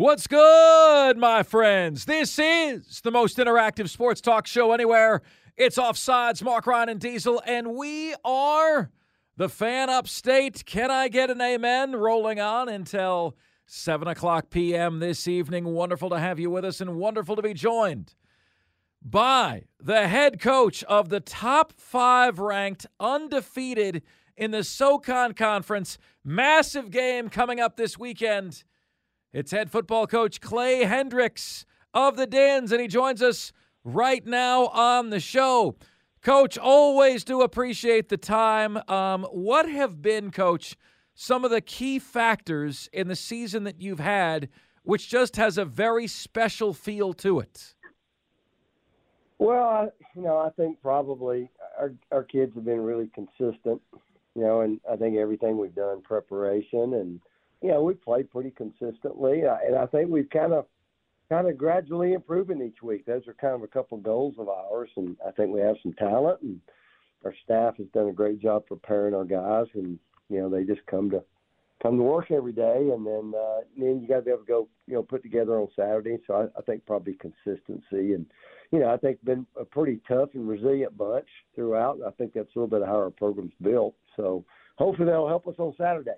What's good, my friends? This is the most interactive sports talk show anywhere. It's Offsides, Mark Ryan and Diesel, and we are the fan upstate. Can I get an amen? Rolling on until 7 o'clock p.m. this evening. Wonderful to have you with us and wonderful to be joined by the head coach of the top five ranked, undefeated in the SOCON Conference. Massive game coming up this weekend. It's head football coach Clay Hendrix of the Dins, and he joins us right now on the show. Coach, always do appreciate the time. Um, what have been, Coach, some of the key factors in the season that you've had, which just has a very special feel to it? Well, I, you know, I think probably our our kids have been really consistent, you know, and I think everything we've done preparation and know, we played pretty consistently, uh, and I think we've kind of kind of gradually improving each week. Those are kind of a couple of goals of ours, and I think we have some talent, and our staff has done a great job preparing our guys, and you know, they just come to come to work every day, and then uh, then you got to be able to go, you know, put together on Saturday. So I, I think probably consistency, and you know, I think been a pretty tough and resilient bunch throughout. I think that's a little bit of how our program's built. So hopefully that'll help us on Saturday.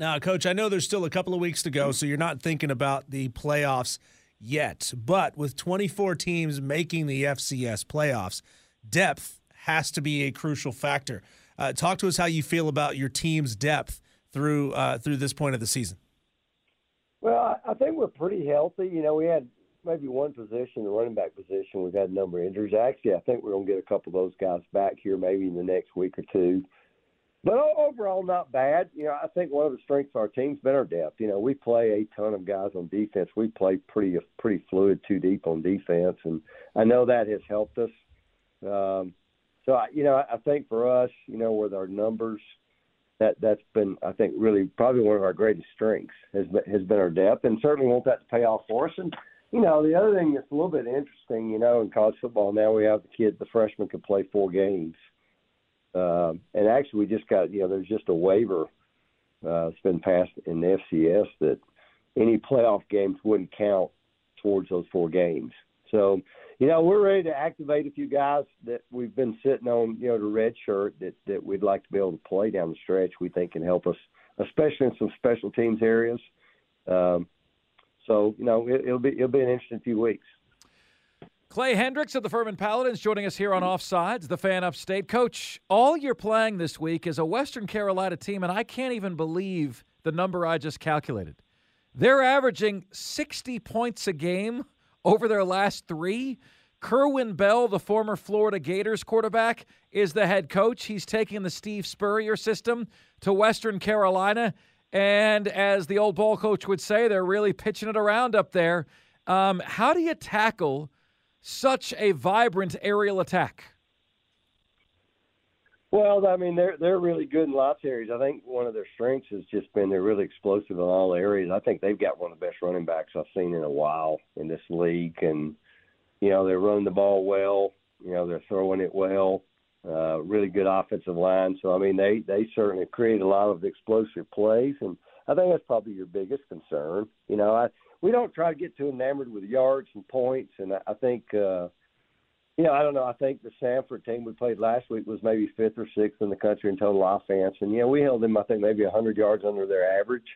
Now, Coach, I know there's still a couple of weeks to go, so you're not thinking about the playoffs yet. But with 24 teams making the FCS playoffs, depth has to be a crucial factor. Uh, talk to us how you feel about your team's depth through uh, through this point of the season. Well, I think we're pretty healthy. You know, we had maybe one position, the running back position, we've had a number of injuries. Actually, I think we're going to get a couple of those guys back here maybe in the next week or two. But overall, not bad. You know, I think one of the strengths of our team's been our depth. You know, we play a ton of guys on defense. We play pretty pretty fluid, two deep on defense, and I know that has helped us. Um, so, I, you know, I think for us, you know, with our numbers, that that's been, I think, really probably one of our greatest strengths has been, has been our depth, and certainly want that to pay off for us. And you know, the other thing that's a little bit interesting, you know, in college football now we have the kid, the freshman, can play four games. Um, and actually, we just got you know there's just a waiver uh, that's been passed in the FCS that any playoff games wouldn't count towards those four games. So, you know, we're ready to activate a few guys that we've been sitting on, you know, the red shirt that that we'd like to be able to play down the stretch. We think can help us, especially in some special teams areas. Um, so, you know, it, it'll be it'll be an interesting few weeks. Clay Hendrix of the Furman Paladins joining us here on Offsides, the fan upstate. Coach, all you're playing this week is a Western Carolina team, and I can't even believe the number I just calculated. They're averaging 60 points a game over their last three. Kerwin Bell, the former Florida Gators quarterback, is the head coach. He's taking the Steve Spurrier system to Western Carolina. And as the old ball coach would say, they're really pitching it around up there. Um, how do you tackle such a vibrant aerial attack? Well, I mean, they're they're really good in lots of areas. I think one of their strengths has just been they're really explosive in all areas. I think they've got one of the best running backs I've seen in a while in this league, and you know they're running the ball well. You know they're throwing it well. Uh, really good offensive line. So I mean, they they certainly create a lot of explosive plays, and I think that's probably your biggest concern. You know, I we don't try to get too enamored with yards and points. And I think, uh, you know, I don't know. I think the Samford team we played last week was maybe fifth or sixth in the country in total offense, and you know we held them I think maybe a 100 yards under their average.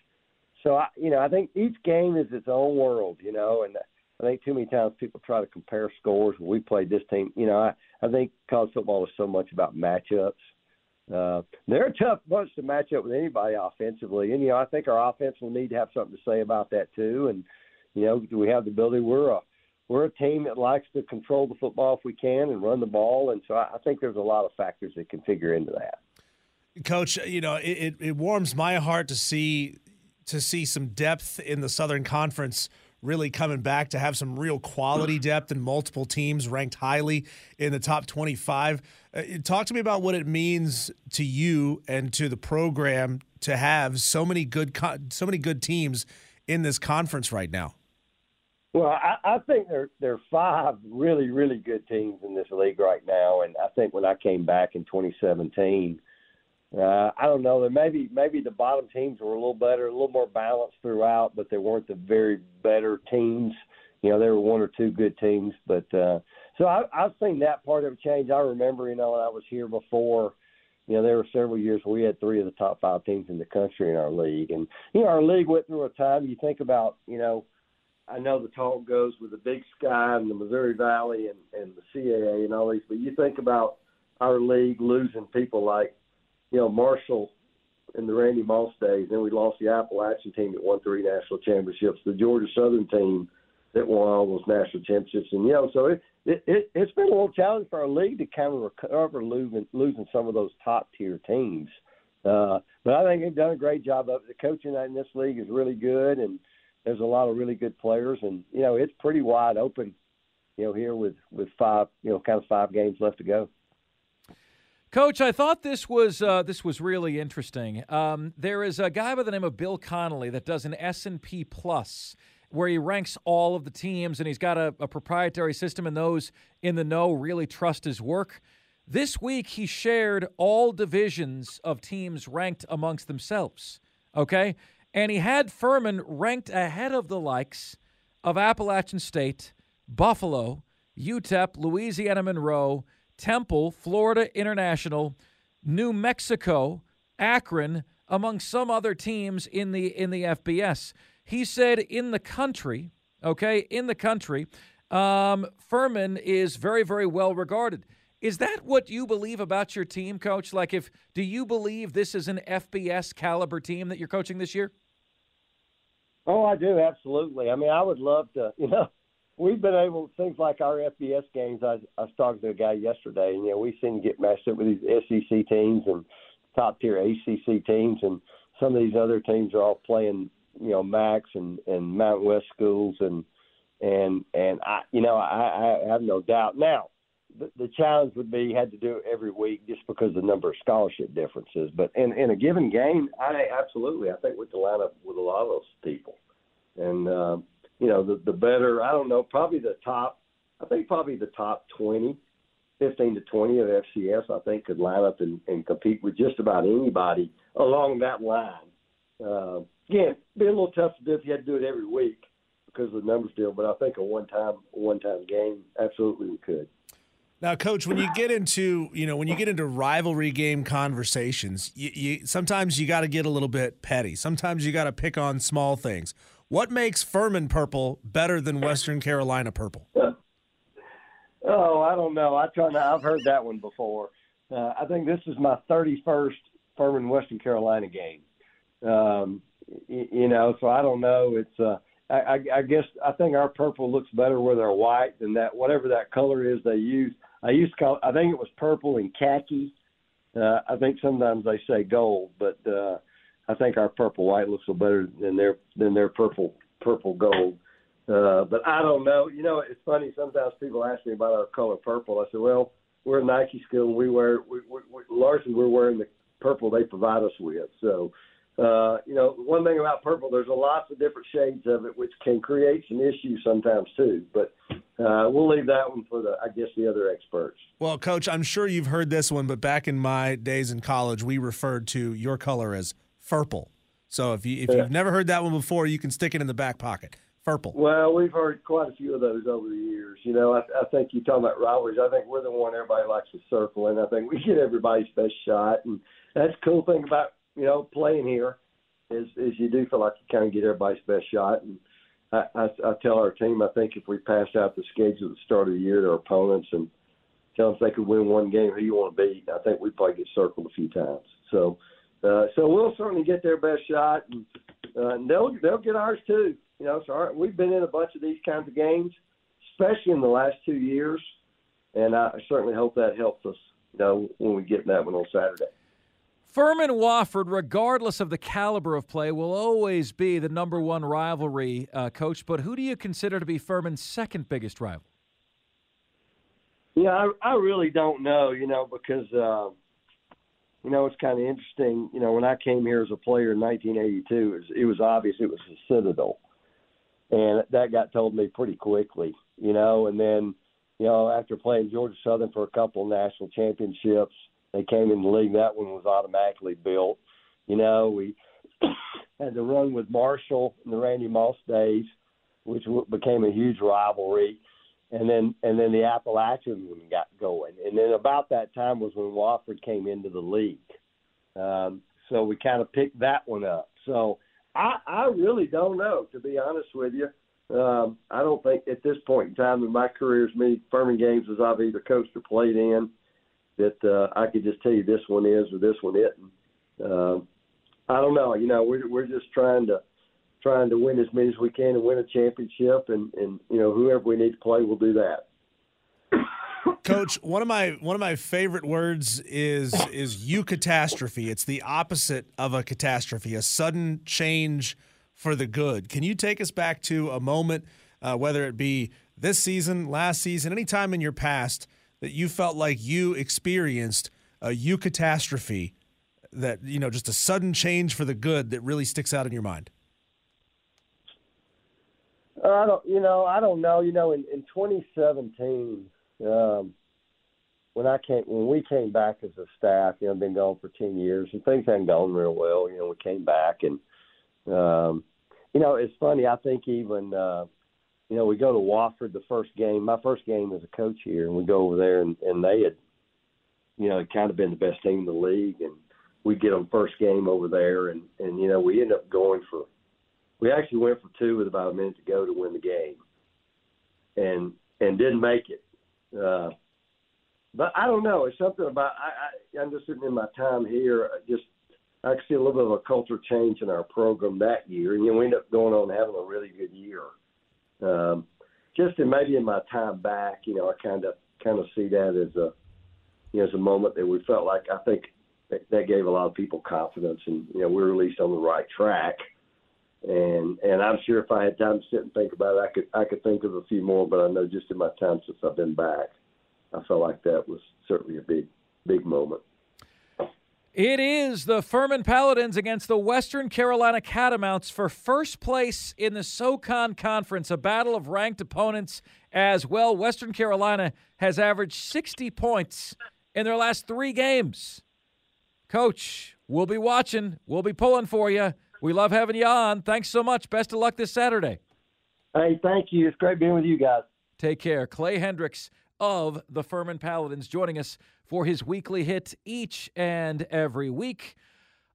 So I, you know, I think each game is its own world, you know, and I think too many times people try to compare scores. When We played this team, you know. I I think college football is so much about matchups uh, they're a tough bunch to match up with anybody offensively, and you know I think our offense will need to have something to say about that too. And you know, do we have the ability? We're a we're a team that likes to control the football if we can and run the ball, and so I, I think there's a lot of factors that can figure into that. Coach, you know, it, it warms my heart to see to see some depth in the Southern Conference really coming back to have some real quality depth and multiple teams ranked highly in the top 25. Uh, talk to me about what it means to you and to the program to have so many good so many good teams in this conference right now. Well, I, I think there there are five really really good teams in this league right now, and I think when I came back in 2017 uh, I don't know. Maybe maybe the bottom teams were a little better, a little more balanced throughout, but they weren't the very better teams. You know, there were one or two good teams, but uh, so I, I've seen that part of it change. I remember, you know, when I was here before, you know, there were several years we had three of the top five teams in the country in our league, and you know, our league went through a time. You think about, you know, I know the talk goes with the Big Sky and the Missouri Valley and and the CAA and all these, but you think about our league losing people like you know, Marshall in the Randy Moss days. Then we lost the Appalachian team that won three national championships, the Georgia Southern team that won all those national championships. And, you know, so it, it, it, it's been a little challenge for our league to kind of recover losing, losing some of those top tier teams. Uh, but I think they've done a great job of it. The coaching in this league is really good, and there's a lot of really good players. And, you know, it's pretty wide open, you know, here with, with five, you know, kind of five games left to go. Coach, I thought this was uh, this was really interesting. Um, there is a guy by the name of Bill Connelly that does an S and P Plus, where he ranks all of the teams, and he's got a, a proprietary system, and those in the know really trust his work. This week, he shared all divisions of teams ranked amongst themselves. Okay, and he had Furman ranked ahead of the likes of Appalachian State, Buffalo, UTEP, Louisiana Monroe. Temple, Florida International, New Mexico, Akron, among some other teams in the in the FBS. He said in the country, okay, in the country, um, Furman is very very well regarded. Is that what you believe about your team, coach? Like, if do you believe this is an FBS caliber team that you're coaching this year? Oh, I do absolutely. I mean, I would love to. You know, we've been able things like our FBS games. I, I was talking to a guy yesterday, and you know we seem to get matched up with these SEC teams and top tier ACC teams, and some of these other teams are all playing you know Max and and Mountain West schools, and and and I you know I, I have no doubt now. The, challenge would be had to do it every week just because of the number of scholarship differences. But in in a given game, I absolutely I think we can line up with a lot of those people, and. Uh, you know, the the better. I don't know, probably the top. I think probably the top 20, 15 to 20 of FCS. I think could line up and, and compete with just about anybody along that line. Uh, again, be a little tough to do if you had to do it every week because of the numbers deal. But I think a one time one time game, absolutely we could. Now, coach, when you get into you know when you get into rivalry game conversations, you, you sometimes you got to get a little bit petty. Sometimes you got to pick on small things. What makes Furman purple better than Western Carolina purple? Oh, I don't know. I try to, I've heard that one before. Uh, I think this is my 31st Furman Western Carolina game. Um, you, you know, so I don't know. It's uh, I, I, I guess I think our purple looks better with our white than that whatever that color is they use. I used to call I think it was purple and khaki. Uh, I think sometimes they say gold, but uh, I think our purple white looks a little better than their than their purple purple gold. Uh, but I don't know. You know, it's funny. Sometimes people ask me about our color purple. I said, well, we're a Nike school. And we wear we, we, we largely we're wearing the purple they provide us with. So, uh, you know, one thing about purple, there's a lots of different shades of it, which can create some issues sometimes too. But uh, we'll leave that one for the, I guess, the other experts. Well, Coach, I'm sure you've heard this one, but back in my days in college, we referred to your color as Furple. So if you if you've never heard that one before, you can stick it in the back pocket. Furple. Well, we've heard quite a few of those over the years. You know, I, I think you talking about rivalries. I think we're the one everybody likes to circle, and I think we get everybody's best shot. And that's the cool thing about you know playing here is is you do feel like you kind of get everybody's best shot. And I, I, I tell our team, I think if we pass out the schedule at the start of the year to our opponents and tell them if they could win one game, who you want to beat, I think we probably get circled a few times. So uh, so we'll certainly get their best shot, and, uh, and they'll they'll get ours too. You know, so our, we've been in a bunch of these kinds of games, especially in the last two years, and I certainly hope that helps us. You know, when we get that one on Saturday. Furman Wofford, regardless of the caliber of play, will always be the number one rivalry, uh, coach. But who do you consider to be Furman's second biggest rival? Yeah, I, I really don't know, you know, because, uh, you know, it's kind of interesting. You know, when I came here as a player in 1982, it was, it was obvious it was the Citadel. And that got told me pretty quickly, you know, and then, you know, after playing Georgia Southern for a couple of national championships – they came in the league. That one was automatically built. You know, we had to run with Marshall in the Randy Moss days, which became a huge rivalry. And then, and then the Appalachian one got going. And then about that time was when Wofford came into the league. Um, so we kind of picked that one up. So I, I really don't know, to be honest with you. Um, I don't think at this point in time in my career, as many Furman games as I've either coached or played in, that uh, I could just tell you this one is or this one isn't. Uh, I don't know. You know, we're we're just trying to trying to win as many as we can and win a championship, and and you know whoever we need to play, we'll do that. Coach, one of my one of my favorite words is is eucatastrophe. It's the opposite of a catastrophe, a sudden change for the good. Can you take us back to a moment, uh, whether it be this season, last season, any time in your past, that you felt like you experienced a eucatastrophe that you know just a sudden change for the good that really sticks out in your mind? Uh, I don't, you know, I don't know. You know, in, in 2017, um, when I came, when we came back as a staff, you know, been gone for 10 years, and things hadn't gone real well. You know, we came back, and um, you know, it's funny. I think even uh, you know, we go to Wofford the first game. My first game as a coach here, and we go over there, and, and they had, you know, kind of been the best team in the league, and we get them first game over there, and and you know, we end up going for, we actually went for two with about a minute to go to win the game, and and didn't make it. Uh, but I don't know. It's something about I, I I'm just sitting in my time here. Just I see a little bit of a culture change in our program that year, and you know, we end up going on having a really good year um, just in maybe in my time back, you know, I kind of kind of see that as a you know as a moment that we felt like I think that, that gave a lot of people confidence, and you know we're at least on the right track. And and I'm sure if I had time to sit and think about it, I could I could think of a few more. But I know just in my time since I've been back, I felt like that was certainly a big big moment. It is the Furman Paladins against the Western Carolina Catamounts for first place in the SoCon Conference, a battle of ranked opponents as well. Western Carolina has averaged 60 points in their last three games. Coach, we'll be watching. We'll be pulling for you. We love having you on. Thanks so much. Best of luck this Saturday. Hey, thank you. It's great being with you guys. Take care. Clay Hendrix of the Furman Paladins joining us for his weekly hit each and every week.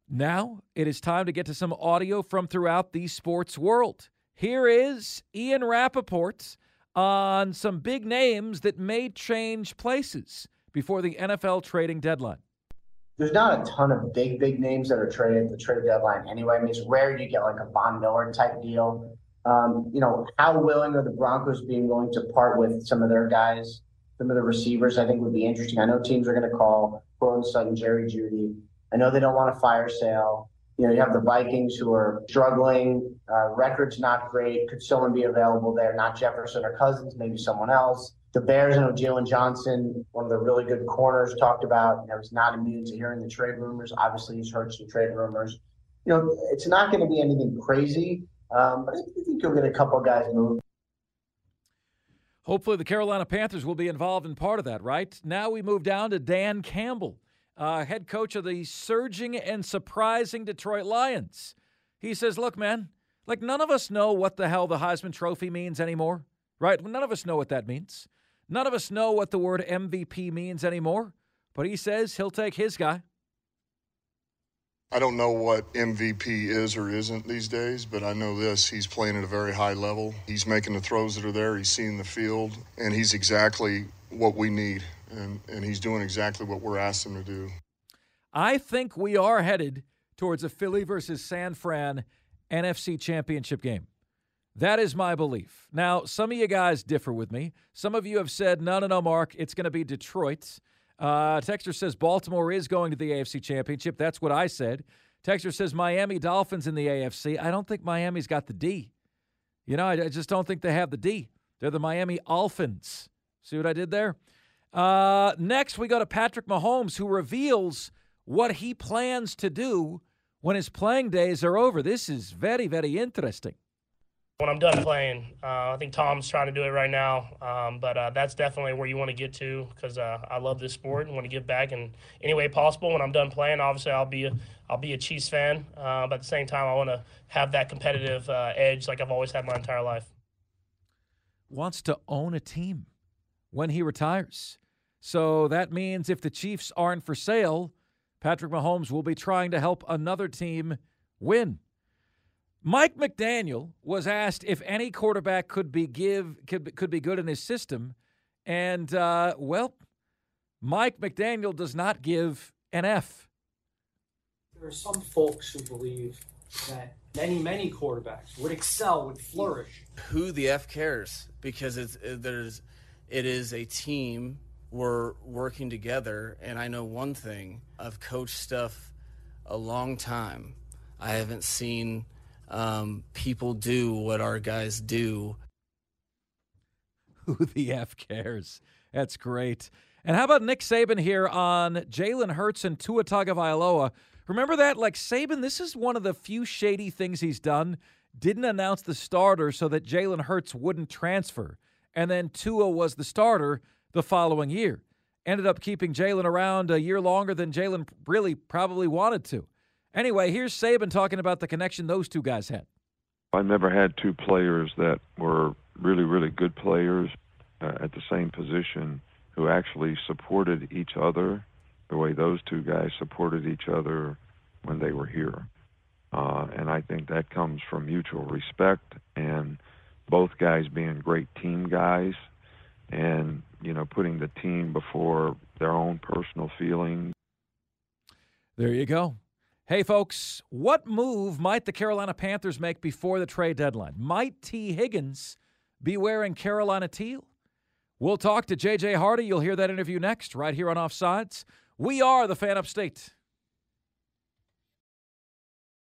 Now it is time to get to some audio from throughout the sports world. Here is Ian Rapoport on some big names that may change places before the NFL trading deadline. There's not a ton of big, big names that are traded at the trade deadline anyway. I mean, it's rare you get like a Von Miller type deal. Um, you know, how willing are the Broncos being willing to part with some of their guys? some of the receivers I think would be interesting. I know teams are going to call Courtland Sutton, Jerry Jeudy. I know they don't want a fire sale. You know, you have the Vikings who are struggling. Uh, records not great. Could someone be available there? Not Jefferson or Cousins, maybe someone else. The Bears and Jaylon Johnson, one of the really good corners, talked about. You know, he's not immune to hearing the trade rumors. Obviously, he's heard some trade rumors. You know, it's not going to be anything crazy, um, but I think you'll get a couple guys moved. Hopefully, the Carolina Panthers will be involved in part of that, right? Now we move down to Dan Campbell, uh, head coach of the surging and surprising Detroit Lions. He says, Look, man, like none of us know what the hell the Heisman Trophy means anymore, right? None of us know what that means. None of us know what the word MVP means anymore. But he says he'll take his guy. I don't know what MVP is or isn't these days, but I know this. He's playing at a very high level. He's making the throws that are there. He's seeing the field, and he's exactly what we need. And, and he's doing exactly what we're asking him to do. I think we are headed towards a Philly versus San Fran NFC championship game. That is my belief. Now, some of you guys differ with me. Some of you have said, no, no, no, Mark, it's going to be Detroit. Uh, Texter says Baltimore is going to the AFC Championship. That's what I said. Texter says Miami Dolphins in the AFC. I don't think Miami's got the D. You know, I, I just don't think they have the D. They're the Miami Dolphins. See what I did there? Uh, next, we go to Patrick Mahomes, who reveals what he plans to do when his playing days are over. This is very, very interesting. When I'm done playing, uh, I think Tom's trying to do it right now, um, but uh, that's definitely where you want to get to because uh, I love this sport and want to give back in any way possible. When I'm done playing, obviously I'll be a, I'll be a Chiefs fan, uh, but at the same time I want to have that competitive uh, edge like I've always had my entire life. Wants to own a team when he retires. So that means if the Chiefs aren't for sale, Patrick Mahomes will be trying to help another team win. Mike McDaniel was asked if any quarterback could be give could, could be good in his system, and uh, well, Mike McDaniel does not give an F. There are some folks who believe that many, many quarterbacks would excel, would flourish. Who the F cares? Because it's it, there's it is a team. We're working together, and I know one thing: I've coached stuff a long time. I haven't seen um, people do what our guys do. Who the F cares? That's great. And how about Nick Saban here on Jalen Hurts and Tua Tagovailoa? Remember that? Like Saban, this is one of the few shady things he's done. Didn't announce the starter so that Jalen Hurts wouldn't transfer. And then Tua was the starter the following year. Ended up keeping Jalen around a year longer than Jalen really probably wanted to. Anyway, here's Saban talking about the connection those two guys had. I never had two players that were really, really good players uh, at the same position who actually supported each other the way those two guys supported each other when they were here. Uh, and I think that comes from mutual respect and both guys being great team guys and, you know, putting the team before their own personal feelings. There you go. Hey, folks, what move might the Carolina Panthers make before the trade deadline? Might Tee Higgins be wearing Carolina teal? We'll talk to JJ Hardy. You'll hear that interview next, right here on Offsides. We are the Fan Upstate.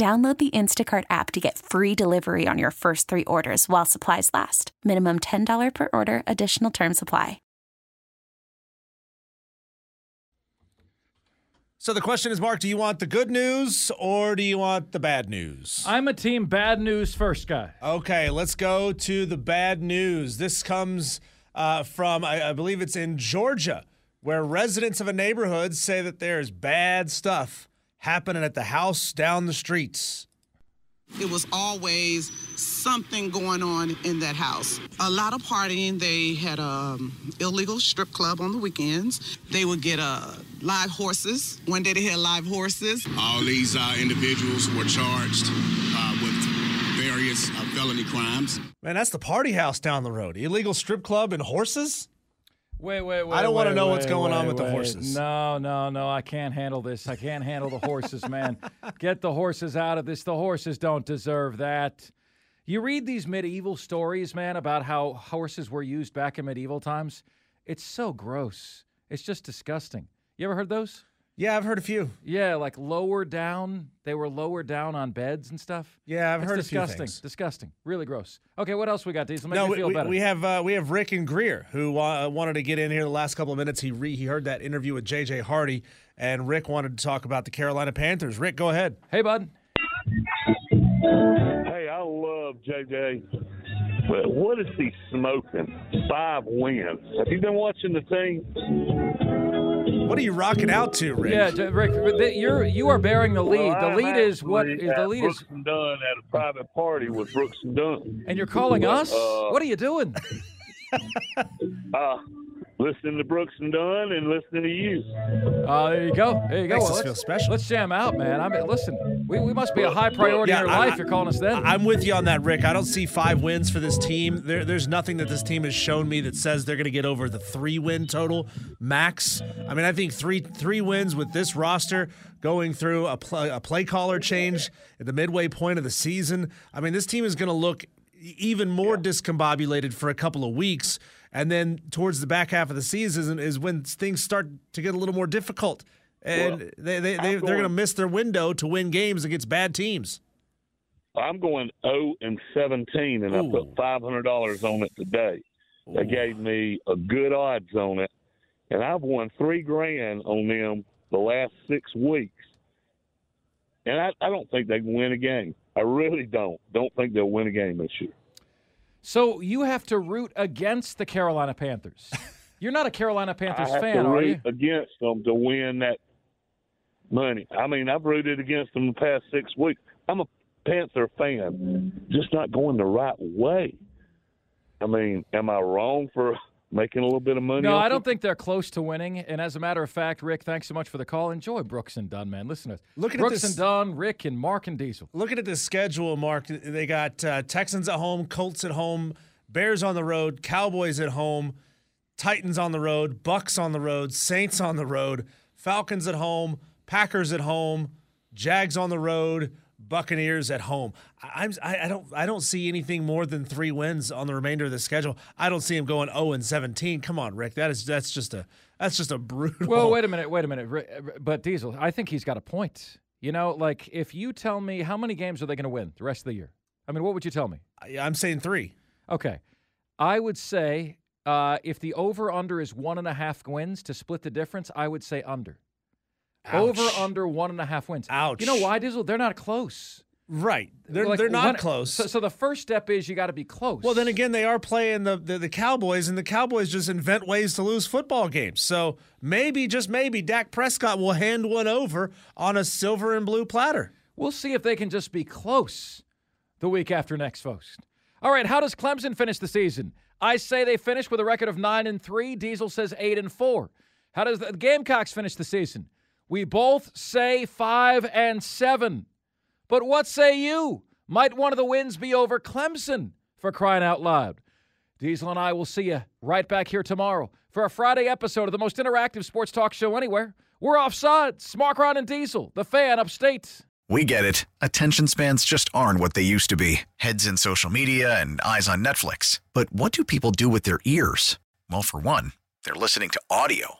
Download the Instacart app to get free delivery on your first three orders while supplies last. Minimum $10 per order, additional term supply. So the question is, Mark, do you want the good news or do you want the bad news? I'm a team bad news first guy. Okay, let's go to the bad news. This comes uh, from, I, I believe it's in Georgia, where residents of a neighborhood say that there's bad stuff happening at the house down the streets. It was always something going on in that house. A lot of partying. They had a um, illegal strip club on the weekends. They would get uh, live horses. One day they had live horses. All these uh, individuals were charged uh, with various uh, felony crimes. Man, that's the party house down the road. Illegal strip club and horses? Wait, wait, wait. I don't want to know wait, what's going on with the horses. No, no, no. I can't handle this. I can't handle the horses, man. Get the horses out of this. The horses don't deserve that. You read these medieval stories, man, about how horses were used back in medieval times. It's so gross. It's just disgusting. You ever heard those? Yeah, I've heard a few. Yeah, like lower down. They were lower down on beds and stuff. Yeah, I've It's heard disgusting. a few things. Disgusting. Really gross. Okay, what else we got, Diesel? Make no, me we, feel we- better. we have uh, we have Rick and Greer who uh, wanted to get in here the last couple of minutes. He re- he heard that interview with JJ Hardy, and Rick wanted to talk about the Carolina Panthers. Rick, go ahead. Hey, bud. Hey, I love JJ. But what is he smoking? Five wins. Have you been watching the team? What are you rocking out to, Rick? Yeah, Rick, you're you are bearing the lead. Well, the lead is what the at lead Brooks is, and Dunn at a private party with Brooks and Dunn. and you're calling us. Uh, what are you doing? Uh, listening to Brooks and Dunn and listening to you. Uh, there you go. There you go. Makes Well, us let's, feel special. let's jam out, man. I mean, listen, we, we must be a high priority Yeah, in your I- life. You're calling us then. I'm with you on that, Rick. I don't see five wins for this team. There, there's nothing that this team has shown me that says they're going to get over the three win total max. I mean, I think three three wins with this roster going through a, pl- a play caller change at the midway point of the season. I mean, this team is going to look even more discombobulated for a couple of weeks. And then towards the back half of the season is when things start to get a little more difficult. And Well, they, they, they, they're going to miss their window to win games against bad teams. I'm going 0 and 17, and I put $500 on it today. They gave me a good odds on it, and I've won three grand on them the last six weeks. And I, I don't think they can win a game. I really don't. Don't think they'll win a game this year. so you have to root against the Carolina Panthers. You're not a Carolina Panthers I have fan, to are root you? against them to win that money. I mean, I've rooted against them the past six weeks. I'm a Panther fan, just not going the right way. I mean, am I wrong for making a little bit of money? No, I don't think they're close to winning. And as a matter of fact, Rick, thanks so much for the call. Enjoy Brooks and Dunn, man. Listen to us. Looking at Brooks this- and Dunn, Rick and Mark and Diesel. Looking at the schedule, Mark, they got uh, Texans at home, Colts at home, Bears on the road, Cowboys at home, Titans on the road, Bucks on the road, Saints on the road, Falcons at home, Packers at home, Jags on the road, Buccaneers at home. I, I'm I, I don't I don't see anything more than three wins on the remainder of the schedule. I don't see him going 0 and 17. Come on, Rick. That is that's just a that's just a brutal. Well, wait a minute, wait a minute. But Diesel, I think he's got a point. You know, like if you tell me how many games are they going to win the rest of the year? I mean, what would you tell me? I'm saying three. Okay. I would say uh, if the over under is one and a half wins to split the difference, I would say under. Over under one and a half wins. Ouch. You know why, Diesel? They're not close. Right. They're, Like, they're not close. So, so the first step is you got to be close. Well, then again, they are playing the, the the Cowboys, and the Cowboys just invent ways to lose football games. So maybe, just maybe, Dak Prescott will hand one over on a silver and blue platter. We'll see if they can just be close the week after next, folks. All right, how does Clemson finish the season? I say they finish with a record of nine and three. Diesel says eight and four. How does the Gamecocks finish the season? We both say five and seven. But what say you? Might one of the wins be over Clemson for crying out loud? Diesel and I will see you right back here tomorrow for a Friday episode of the most interactive sports talk show anywhere. We're offside. Mark Ron and Diesel, the fan upstate. We get it. Attention spans just aren't what they used to be heads in social media and eyes on Netflix. But what do people do with their ears? Well, for one, they're listening to audio.